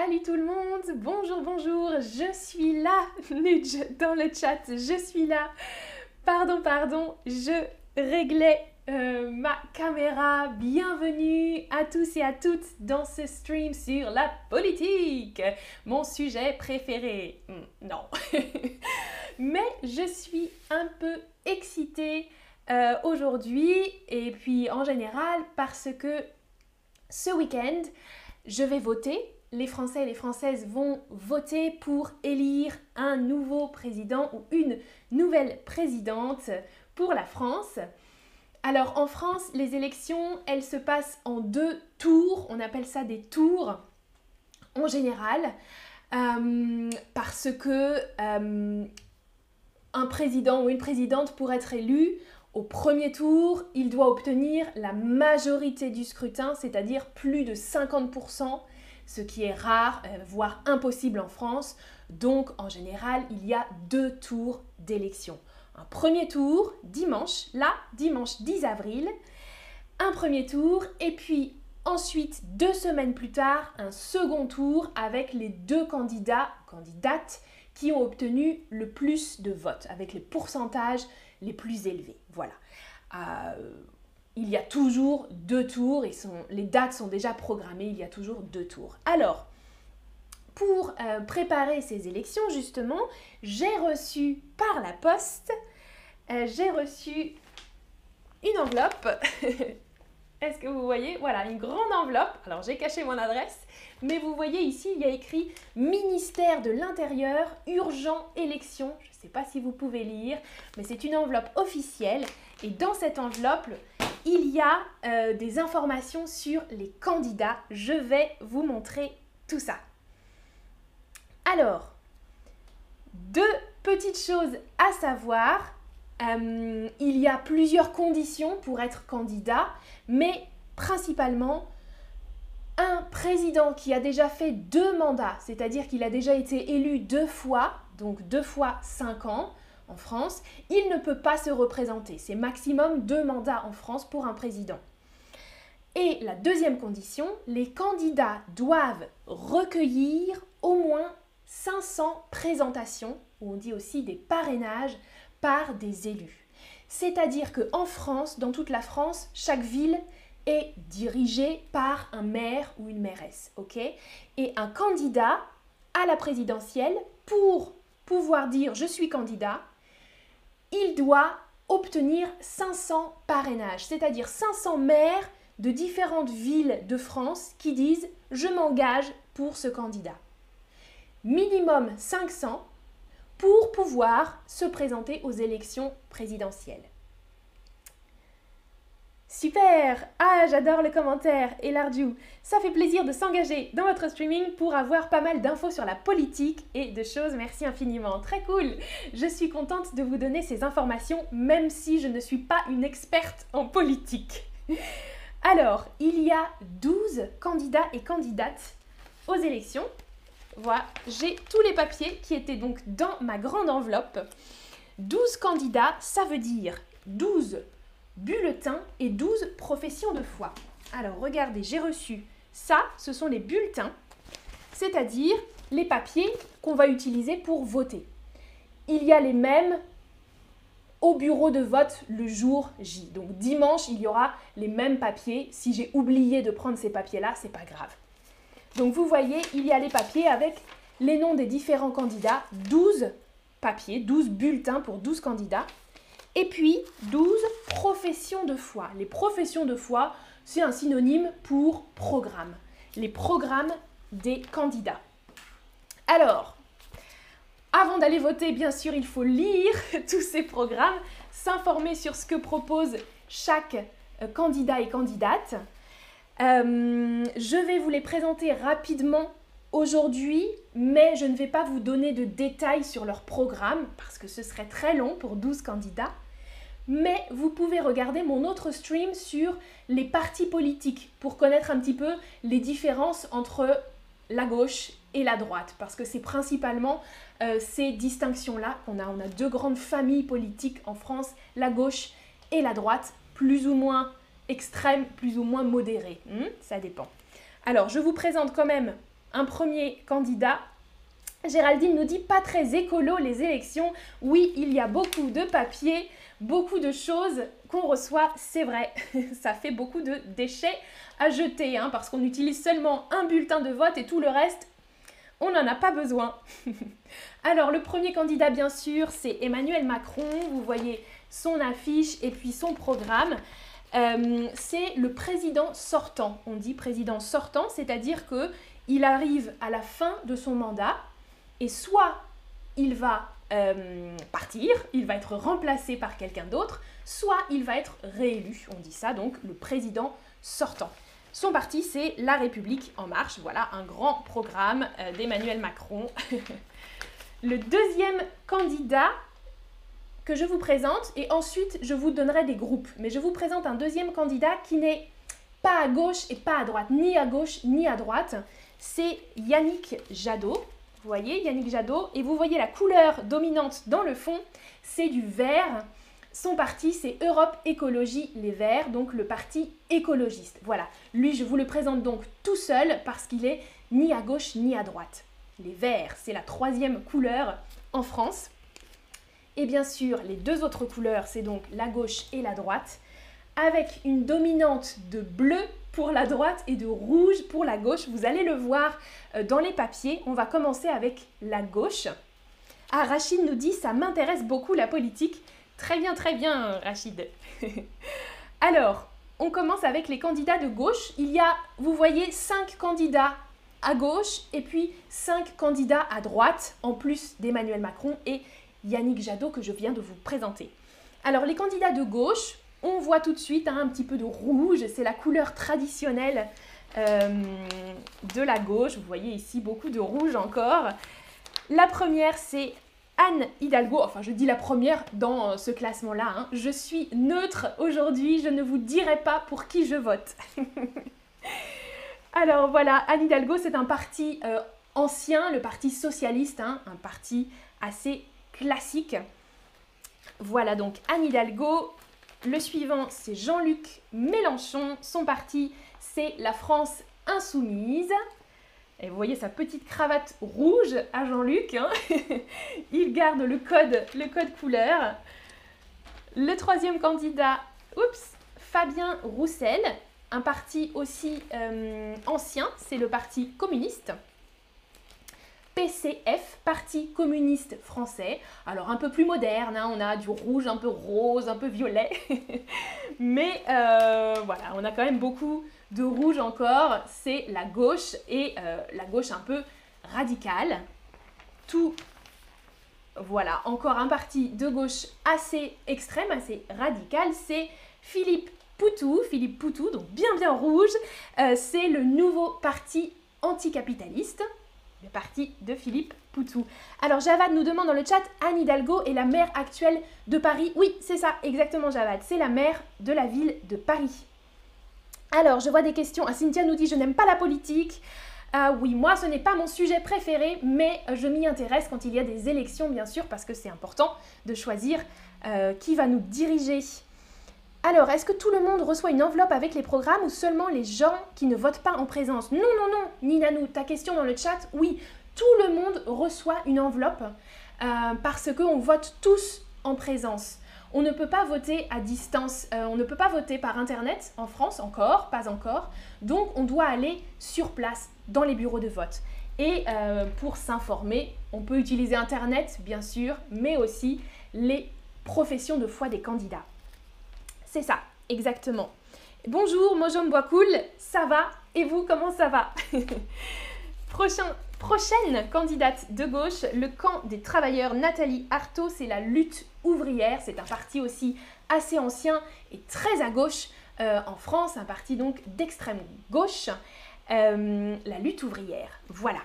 Salut tout le monde, bonjour, bonjour, je suis là, dans le chat, je suis là. Pardon, pardon, je réglais euh, ma caméra. Bienvenue à tous et à toutes dans ce stream sur la politique, mon sujet préféré. Hmm, non. Mais je suis un peu excitée euh, aujourd'hui et puis en général parce que ce week-end, je vais voter. Les Français et les Françaises vont voter pour élire un nouveau président ou une nouvelle présidente pour la France. Alors en France, les élections, elles se passent en deux tours. On appelle ça des tours en général. Euh, parce que euh, un président ou une présidente pour être élu, au premier tour, il doit obtenir la majorité du scrutin, c'est-à-dire plus de 50%, ce qui est rare, euh, voire impossible en France. Donc en général, il y a deux tours d'élection. Un premier tour dimanche, là, dimanche 10 avril, un premier tour, et puis ensuite, deux semaines plus tard, un second tour avec les deux candidats, candidates, qui ont obtenu le plus de votes, avec les pourcentages les plus élevés. Voilà. Euh, il y a toujours deux tours, les dates sont déjà programmées, il y a toujours deux tours. Alors, pour euh, préparer ces élections, justement, j'ai reçu par la poste, euh, j'ai reçu une enveloppe. Est-ce que vous voyez? Voilà, une grande enveloppe. Alors, j'ai caché mon adresse, mais vous voyez ici, il y a écrit Ministère de l'Intérieur, urgent élection. Je ne sais pas si vous pouvez lire, mais c'est une enveloppe officielle. Et dans cette enveloppe, il y a euh, des informations sur les candidats. Je vais vous montrer tout ça. Alors, deux petites choses à savoir. Euh, il y a plusieurs conditions pour être candidat, mais principalement, un président qui a déjà fait deux mandats, c'est-à-dire qu'il a déjà été élu deux fois, donc deux fois cinq ans en France, il ne peut pas se représenter. C'est maximum deux mandats en France pour un président. Et la deuxième condition, les candidats doivent recueillir au moins 500 présentations, ou on dit aussi des parrainages, par des élus. C'est-à-dire qu'en France, dans toute la France, chaque ville est dirigé par un maire ou une mairesse, ok? Et un candidat à la présidentielle, pour pouvoir dire je suis candidat, il doit obtenir 500 parrainages, c'est-à-dire 500 maires de différentes villes de France qui disent je m'engage pour ce candidat. Minimum 500 pour pouvoir se présenter aux élections présidentielles. Super Ah, j'adore les commentaires et l'ardu. Ça fait plaisir de s'engager dans votre streaming pour avoir pas mal d'infos sur la politique et de choses. Merci infiniment. Très cool Je suis contente de vous donner ces informations, même si je ne suis pas une experte en politique. Alors, il y a 12 candidats et candidates aux élections. Voilà, j'ai tous les papiers qui étaient donc dans ma grande enveloppe. 12 candidats, ça veut dire 12 bulletins et 12 professions de foi. Alors regardez, j'ai reçu ça, ce sont les bulletins, c'est-à-dire les papiers qu'on va utiliser pour voter. Il y a les mêmes au bureau de vote le jour J. Donc dimanche, il y aura les mêmes papiers. Si j'ai oublié de prendre ces papiers-là, c'est pas grave. Donc vous voyez, il y a les papiers avec les noms des différents candidats, 12 papiers, 12 bulletins pour 12 candidats. Et puis 12 professions de foi. Les professions de foi, c'est un synonyme pour programme. Les programmes des candidats. Alors, avant d'aller voter, bien sûr, il faut lire tous ces programmes, s'informer sur ce que propose chaque euh, candidat et candidate. Euh, je vais vous les présenter rapidement aujourd'hui, mais je ne vais pas vous donner de détails sur leur programme parce que ce serait très long pour 12 candidats mais vous pouvez regarder mon autre stream sur les partis politiques pour connaître un petit peu les différences entre la gauche et la droite, parce que c'est principalement euh, ces distinctions-là qu'on a. On a deux grandes familles politiques en France, la gauche et la droite, plus ou moins extrêmes, plus ou moins modérées. Hmm, ça dépend. Alors, je vous présente quand même un premier candidat. Géraldine nous dit pas très écolo les élections. Oui, il y a beaucoup de papiers, beaucoup de choses qu'on reçoit, c'est vrai. Ça fait beaucoup de déchets à jeter, hein, parce qu'on utilise seulement un bulletin de vote et tout le reste, on n'en a pas besoin. Alors, le premier candidat, bien sûr, c'est Emmanuel Macron. Vous voyez son affiche et puis son programme. Euh, c'est le président sortant. On dit président sortant, c'est-à-dire que il arrive à la fin de son mandat et soit il va euh, partir, il va être remplacé par quelqu'un d'autre, soit il va être réélu. On dit ça donc le président sortant. Son parti, c'est La République en marche. Voilà un grand programme euh, d'Emmanuel Macron. le deuxième candidat que je vous présente, et ensuite je vous donnerai des groupes, mais je vous présente un deuxième candidat qui n'est pas à gauche et pas à droite, ni à gauche ni à droite. C'est Yannick Jadot. Vous voyez, Yannick Jadot, et vous voyez la couleur dominante dans le fond, c'est du vert. Son parti, c'est Europe Écologie Les Verts, donc le parti écologiste. Voilà, lui, je vous le présente donc tout seul parce qu'il est ni à gauche ni à droite. Les Verts, c'est la troisième couleur en France. Et bien sûr, les deux autres couleurs, c'est donc la gauche et la droite, avec une dominante de bleu pour la droite et de rouge pour la gauche. Vous allez le voir euh, dans les papiers. On va commencer avec la gauche. Ah, Rachid nous dit, ça m'intéresse beaucoup la politique. Très bien, très bien, Rachid. Alors, on commence avec les candidats de gauche. Il y a, vous voyez, cinq candidats à gauche et puis cinq candidats à droite, en plus d'Emmanuel Macron et Yannick Jadot que je viens de vous présenter. Alors les candidats de gauche, on voit tout de suite hein, un petit peu de rouge, c'est la couleur traditionnelle euh, de la gauche. Vous voyez ici beaucoup de rouge encore. La première, c'est Anne Hidalgo. Enfin, je dis la première dans ce classement-là. Hein. Je suis neutre aujourd'hui, je ne vous dirai pas pour qui je vote. Alors voilà, Anne Hidalgo, c'est un parti euh, ancien, le parti socialiste, hein, un parti assez classique. Voilà donc Anne Hidalgo. Le suivant, c'est Jean-Luc Mélenchon. Son parti, c'est la France insoumise. Et vous voyez sa petite cravate rouge à Jean-Luc. Hein. Il garde le code, le code couleur. Le troisième candidat, oups, Fabien Roussel, un parti aussi euh, ancien, c'est le Parti communiste. PCF, Parti communiste français. Alors un peu plus moderne, hein, on a du rouge, un peu rose, un peu violet. Mais euh, voilà, on a quand même beaucoup de rouge encore. C'est la gauche et euh, la gauche un peu radicale. Tout, voilà, encore un parti de gauche assez extrême, assez radical. C'est Philippe Poutou, Philippe Poutou, donc bien bien rouge. Euh, c'est le nouveau parti anticapitaliste le parti de Philippe Poutou. Alors Javad nous demande dans le chat, Anne Hidalgo est la maire actuelle de Paris. Oui, c'est ça, exactement Javad, c'est la maire de la ville de Paris. Alors, je vois des questions. Ah, Cynthia nous dit, je n'aime pas la politique. Ah oui, moi, ce n'est pas mon sujet préféré, mais je m'y intéresse quand il y a des élections, bien sûr, parce que c'est important de choisir euh, qui va nous diriger. Alors, est-ce que tout le monde reçoit une enveloppe avec les programmes ou seulement les gens qui ne votent pas en présence? Non, non, non, Ninanou, ta question dans le chat, oui, tout le monde reçoit une enveloppe euh, parce qu'on vote tous en présence. On ne peut pas voter à distance, euh, on ne peut pas voter par Internet en France encore, pas encore. Donc on doit aller sur place dans les bureaux de vote. Et euh, pour s'informer, on peut utiliser Internet, bien sûr, mais aussi les professions de foi des candidats. C'est ça, exactement. Bonjour, Bois-Cool, ça va? Et vous, comment ça va? Prochain, Prochaine candidate de gauche, le camp des travailleurs Nathalie Artaud, c'est la lutte ouvrière. C'est un parti aussi assez ancien et très à gauche euh, en France, un parti donc d'extrême gauche. Euh, la lutte ouvrière, voilà.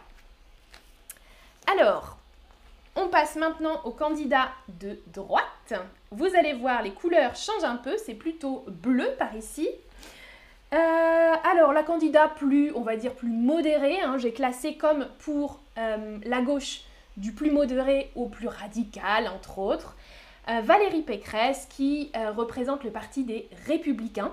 Alors, on passe maintenant au candidat de droite. Vous allez voir, les couleurs changent un peu, c'est plutôt bleu par ici. Euh, alors, la candidat plus, on va dire, plus modérée, hein, j'ai classé comme pour euh, la gauche du plus modéré au plus radical, entre autres. Euh, Valérie Pécresse, qui représente le parti des Républicains.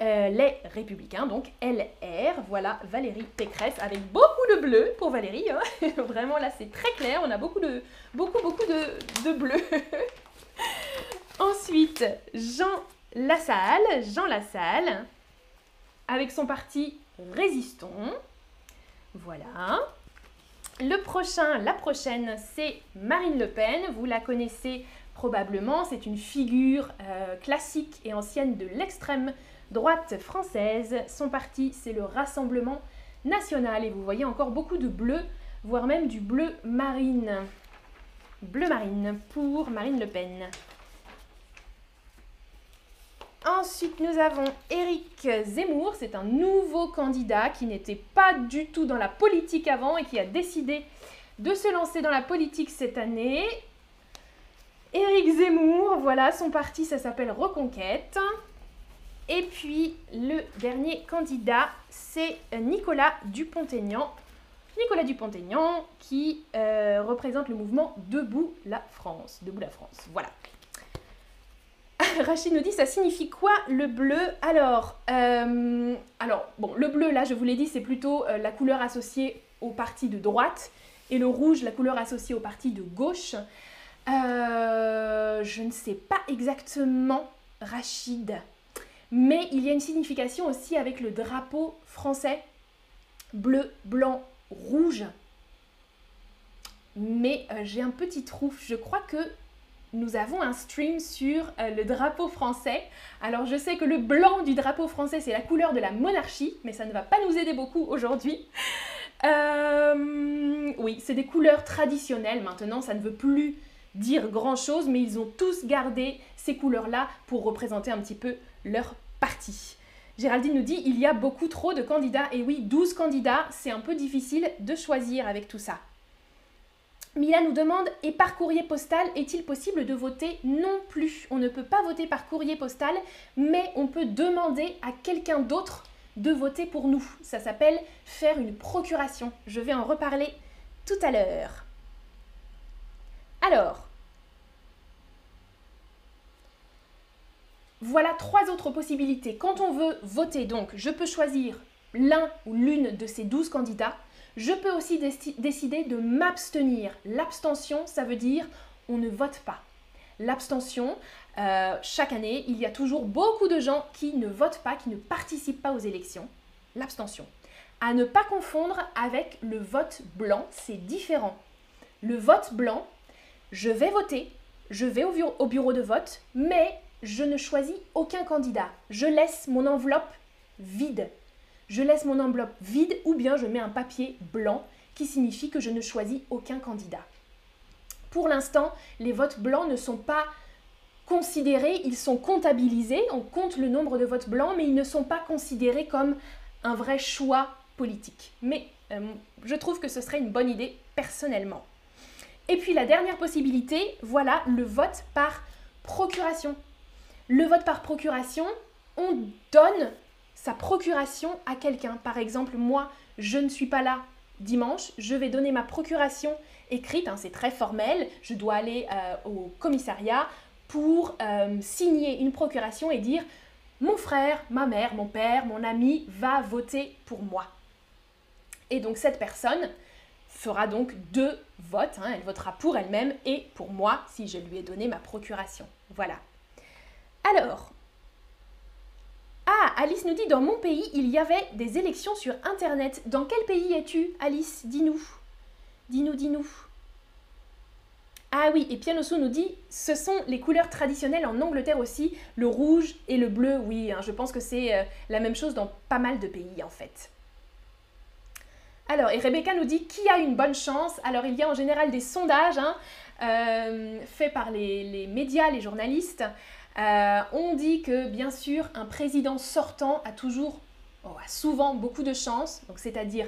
Les Républicains, donc LR, voilà Valérie Pécresse, avec beaucoup de bleu pour Valérie. Hein. Vraiment, là, c'est très clair. On a beaucoup de, beaucoup, bleu. Ensuite, Jean Lassalle. Jean Lassalle, avec son parti Résistons. Voilà. Le prochain, la prochaine, c'est Marine Le Pen. Vous la connaissez probablement. C'est une figure euh, classique et ancienne de l'extrême droite française. Son parti, c'est le Rassemblement national. Et vous voyez encore beaucoup de bleu, voire même du bleu marine. Bleu marine pour Marine Le Pen. Ensuite, nous avons Éric Zemmour. C'est un nouveau candidat qui n'était pas du tout dans la politique avant et qui a décidé de se lancer dans la politique cette année. Éric Zemmour, voilà, son parti, ça s'appelle Reconquête. Et puis, le dernier candidat, c'est Nicolas Dupont-Aignan. Nicolas Dupont-Aignan qui euh, représente le mouvement Debout la France. Debout la France, voilà. Rachid nous dit ça signifie quoi le bleu? Alors, euh, alors, bon, le bleu là, je vous l'ai dit, c'est plutôt euh, la couleur associée au parti de droite et le rouge, la couleur associée au parti de gauche. Euh, je ne sais pas exactement, Rachid, mais il y a une signification aussi avec le drapeau français bleu, blanc, rouge. Mais j'ai un petit trou. Je crois que nous avons un stream sur euh, le drapeau français. Alors je sais que le blanc du drapeau français c'est la couleur de la monarchie, mais ça ne va pas nous aider beaucoup aujourd'hui. Euh, oui, c'est des couleurs traditionnelles maintenant, ça ne veut plus dire grand-chose, mais ils ont tous gardé ces couleurs-là pour représenter un petit peu leur parti. Géraldine nous dit, il y a beaucoup trop de candidats, et oui, 12 candidats, c'est un peu difficile de choisir avec tout ça. Mila nous demande Et par courrier postal, est-il possible de voter Non plus? On ne peut pas voter par courrier postal, mais on peut demander à quelqu'un d'autre de voter pour nous. Ça s'appelle faire une procuration. Je vais en reparler tout à l'heure. Alors, voilà trois autres possibilités. Quand on veut voter, donc, je peux choisir l'un ou l'une de ces douze candidats. Je peux aussi décider de m'abstenir. L'abstention, ça veut dire on ne vote pas. L'abstention, euh, chaque année, il y a toujours beaucoup de gens qui ne votent pas, qui ne participent pas aux élections. L'abstention. À ne pas confondre avec le vote blanc, c'est différent. Le vote blanc, je vais voter, je vais au bureau de vote, mais je ne choisis aucun candidat. Je laisse mon enveloppe vide je laisse mon enveloppe vide ou bien je mets un papier blanc qui signifie que je ne choisis aucun candidat. Pour l'instant, les votes blancs ne sont pas considérés, ils sont comptabilisés, on compte le nombre de votes blancs, mais ils ne sont pas considérés comme un vrai choix politique. Mais euh, je trouve que ce serait une bonne idée personnellement. Et puis la dernière possibilité, voilà le vote par procuration. Le vote par procuration, on donne sa procuration à quelqu'un. Par exemple, moi, je ne suis pas là dimanche, je vais donner ma procuration écrite, hein, c'est très formel, je dois aller euh, au commissariat pour euh, signer une procuration et dire mon frère, ma mère, mon père, mon ami va voter pour moi. Et donc cette personne fera donc deux votes, hein. elle votera pour elle-même et pour moi si je lui ai donné ma procuration. Voilà. Alors, ah, Alice nous dit dans mon pays, il y avait des élections sur Internet. Dans quel pays es-tu, Alice? Dis-nous. Dis-nous, dis-nous. Ah oui, et Pianoso nous dit, ce sont les couleurs traditionnelles en Angleterre aussi, le rouge et le bleu, oui, hein, je pense que c'est euh, la même chose dans pas mal de pays en fait. Alors, et Rebecca nous dit, qui a une bonne chance? Alors, il y a en général des sondages hein, euh, faits par les médias, les journalistes, euh, on dit que bien sûr un président sortant a toujours, oh, souvent beaucoup de chance, c'est-à-dire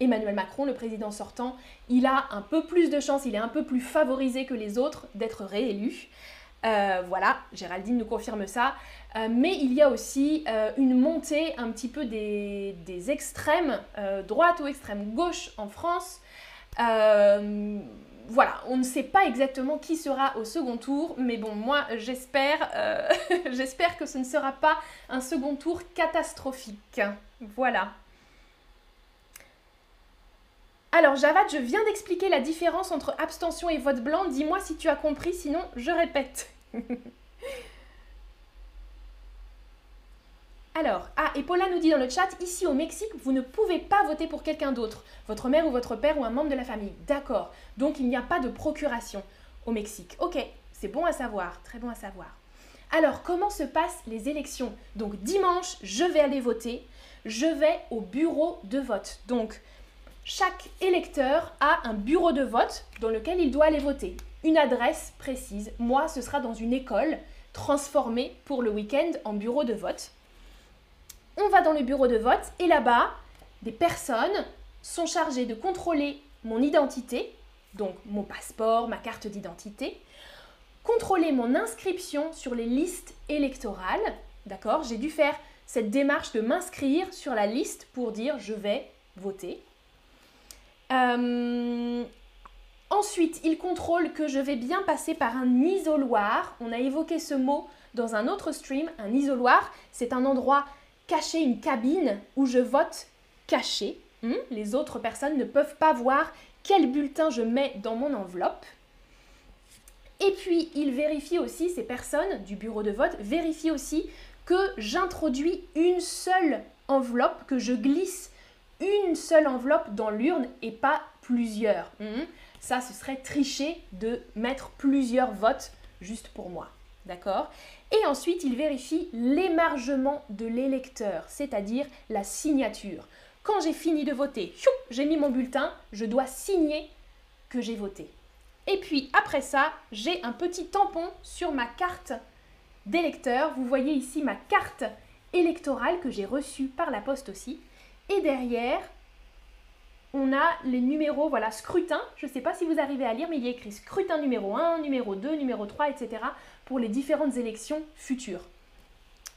Emmanuel Macron, le président sortant, il a un peu plus de chance, il est un peu plus favorisé que les autres d'être réélu. Euh, voilà, Géraldine nous confirme ça. Euh, mais il y a aussi une montée un petit peu des extrêmes, droite ou extrême gauche en France voilà, on ne sait pas exactement qui sera au second tour, mais bon, moi j'espère, euh, j'espère que ce ne sera pas un second tour catastrophique. Voilà. Alors, Javad, je viens d'expliquer la différence entre abstention et vote blanc. Dis-moi si tu as compris, sinon je répète. Alors, ah, et Paula nous dit dans le chat, ici au Mexique, vous ne pouvez pas voter pour quelqu'un d'autre, votre mère ou votre père ou un membre de la famille. D'accord, donc il n'y a pas de procuration au Mexique. Ok, c'est bon à savoir, très bon à savoir. Alors, comment se passent les élections Donc, dimanche, je vais aller voter, je vais au bureau de vote. Donc, chaque électeur a un bureau de vote dans lequel il doit aller voter. Une adresse précise. Moi, ce sera dans une école transformée pour le week-end en bureau de vote on va dans le bureau de vote et là-bas, des personnes sont chargées de contrôler mon identité, donc mon passeport, ma carte d'identité, contrôler mon inscription sur les listes électorales, d'accord? J'ai dû faire cette démarche de m'inscrire sur la liste pour dire je vais voter. Euh, ensuite, ils contrôlent que je vais bien passer par un isoloir. On a évoqué ce mot dans un autre stream. Un isoloir, c'est un endroit cacher une cabine où je vote caché. Hmm? Les autres personnes ne peuvent pas voir quel bulletin je mets dans mon enveloppe. Et puis, il vérifie aussi, ces personnes du bureau de vote vérifient aussi que j'introduis une seule enveloppe, que je glisse une seule enveloppe dans l'urne et pas plusieurs. Hmm? Ça, ce serait tricher de mettre plusieurs votes juste pour moi. D'accord? Et ensuite, il vérifie l'émargement de l'électeur, c'est-à-dire la signature. Quand j'ai fini de voter, j'ai mis mon bulletin, je dois signer que j'ai voté. Et puis après ça, j'ai un petit tampon sur ma carte d'électeur. Vous voyez ici ma carte électorale que j'ai reçue par la poste aussi. Et derrière, on a les numéros, voilà, scrutin. Je ne sais pas si vous arrivez à lire, mais il y a écrit scrutin numéro 1, numéro 2, numéro 3, etc. pour les différentes élections futures.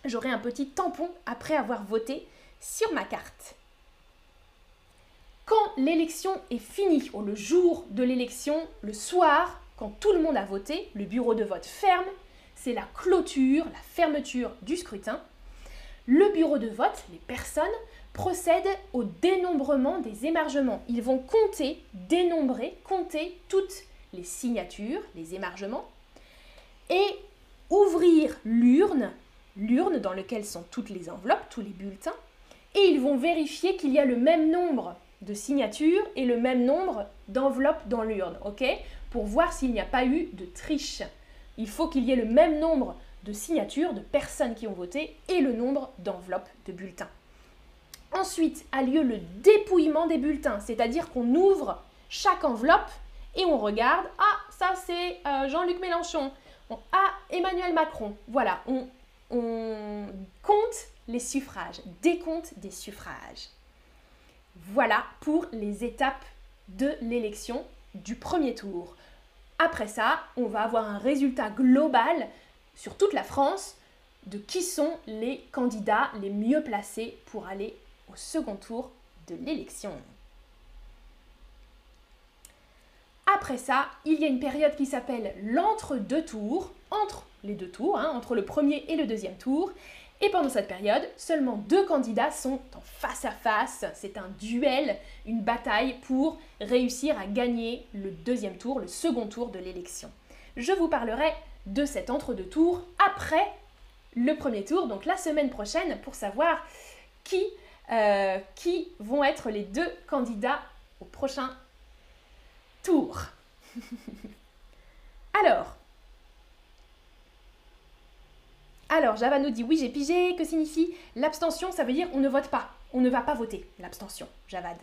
J'aurai un petit tampon après avoir voté sur ma carte. Quand l'élection est finie, ou le jour de l'élection, le soir, quand tout le monde a voté, le bureau de vote ferme, c'est la clôture, la fermeture du scrutin. Le bureau de vote, les personnes, procèdent au dénombrement des émargements. Ils vont compter, dénombrer, compter toutes les signatures, les émargements, et ouvrir l'urne, l'urne dans laquelle sont toutes les enveloppes, tous les bulletins, et ils vont vérifier qu'il y a le même nombre de signatures et le même nombre d'enveloppes dans l'urne, ok? Pour voir s'il n'y a pas eu de triche. Il faut qu'il y ait le même nombre de signatures de personnes qui ont voté et le nombre d'enveloppes de bulletins. Ensuite a lieu le dépouillement des bulletins, c'est-à-dire qu'on ouvre chaque enveloppe et on regarde, ah ça c'est euh, Jean-Luc Mélenchon, ah Emmanuel Macron. Voilà, on, on compte les suffrages, décompte des suffrages. Voilà pour les étapes de l'élection du premier tour. Après ça, on va avoir un résultat global sur toute la France de qui sont les candidats les mieux placés pour aller au second tour de l'élection. Après ça, il y a une période qui s'appelle l'entre-deux tours, entre les deux tours, hein, entre le premier et le deuxième tour. Et pendant cette période, seulement deux candidats sont en face à face. C'est un duel, une bataille pour réussir à gagner le deuxième tour, le second tour de l'élection. Je vous parlerai de cet entre-deux tours après le premier tour, donc la semaine prochaine, pour savoir qui euh, vont être les deux candidats au prochain alors, alors, Java nous dit oui, j'ai pigé. Que signifie l'abstention? Ça veut dire on ne vote pas. On ne va pas voter. L'abstention, Javad.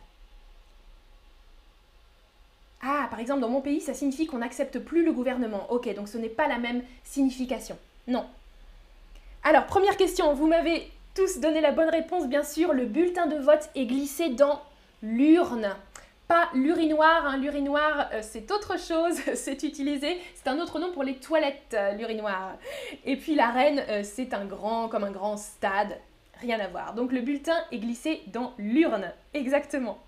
Ah, par exemple, dans mon pays, ça signifie qu'on n'accepte plus le gouvernement. Ok, donc ce n'est pas la même signification. Non. Alors, première question, vous m'avez tous donné la bonne réponse, bien sûr. Le bulletin de vote est glissé dans l'urne. L'urinoir, hein. l'urinoir euh, c'est autre chose, c'est utilisé, c'est un autre nom pour les toilettes, euh, l'urinoir. Et puis l'arène, euh, c'est un grand, comme un grand stade, rien à voir. Donc le bulletin est glissé dans l'urne, exactement.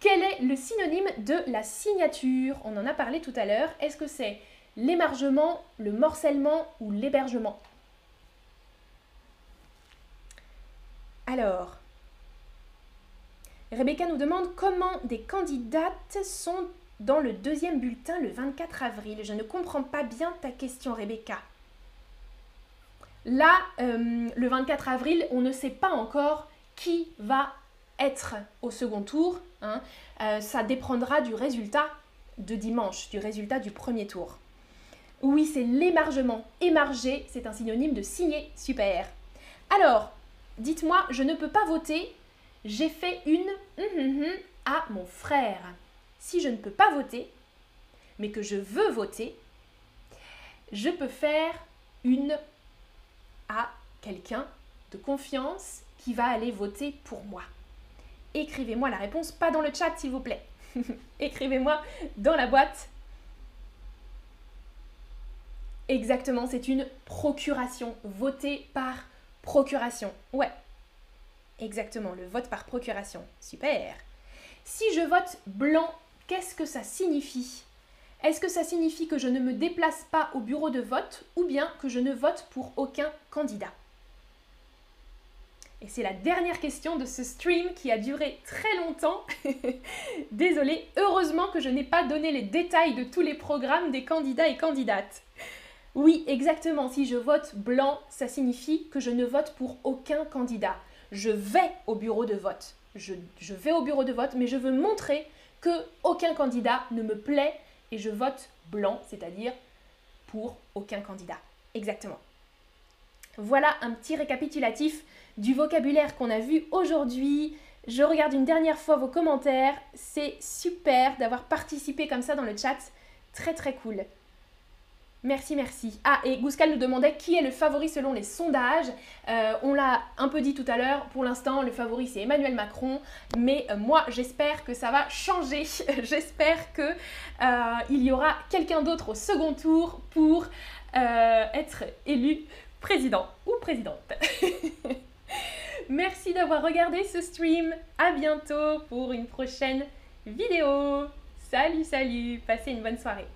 Quel est le synonyme de la signature? On en a parlé tout à l'heure. Est-ce que c'est l'émargement, le morcellement ou l'hébergement? Alors, Rebecca nous demande comment des candidates sont dans le deuxième bulletin le 24 avril. Je ne comprends pas bien ta question, Rebecca. Là, euh, le 24 avril, on ne sait pas encore qui va être au second tour. Hein. Euh, ça dépendra du résultat de dimanche, du résultat du premier tour. Oui, c'est l'émargement. Émarger, c'est un synonyme de signer. Super. Alors, dites-moi, je ne peux pas voter. J'ai fait une hum, hum, hum, à mon frère. Si je ne peux pas voter, mais que je veux voter, je peux faire une à quelqu'un de confiance qui va aller voter pour moi. Écrivez-moi la réponse, pas dans le chat s'il vous plaît. Écrivez-moi dans la boîte. Exactement, c'est une procuration. Voter par procuration. Ouais. Exactement, le vote par procuration. Super. Si je vote blanc, qu'est-ce que ça signifie? Est-ce que ça signifie que je ne me déplace pas au bureau de vote ou bien que je ne vote pour aucun candidat? Et c'est la dernière question de ce stream qui a duré très longtemps. Désolée, heureusement que je n'ai pas donné les détails de tous les programmes des candidats et candidates. Oui, exactement, si je vote blanc, ça signifie que je ne vote pour aucun candidat. Je vais au bureau de vote. Je, vais au bureau de vote, mais je veux montrer que aucun candidat ne me plaît et je vote blanc, c'est-à-dire pour aucun candidat. Exactement. Voilà un petit récapitulatif du vocabulaire qu'on a vu aujourd'hui. Je regarde une dernière fois vos commentaires. C'est super d'avoir participé comme ça dans le chat. Très très cool. Merci, merci. Ah, et Gouskal nous demandait qui est le favori selon les sondages. Euh, on l'a un peu dit tout à l'heure, pour l'instant, le favori c'est Emmanuel Macron, mais euh, moi j'espère que ça va changer. j'espère qu'il euh, y aura quelqu'un d'autre au second tour pour être élu président ou présidente. merci d'avoir regardé ce stream. À bientôt pour une prochaine vidéo. Salut, salut. Passez une bonne soirée.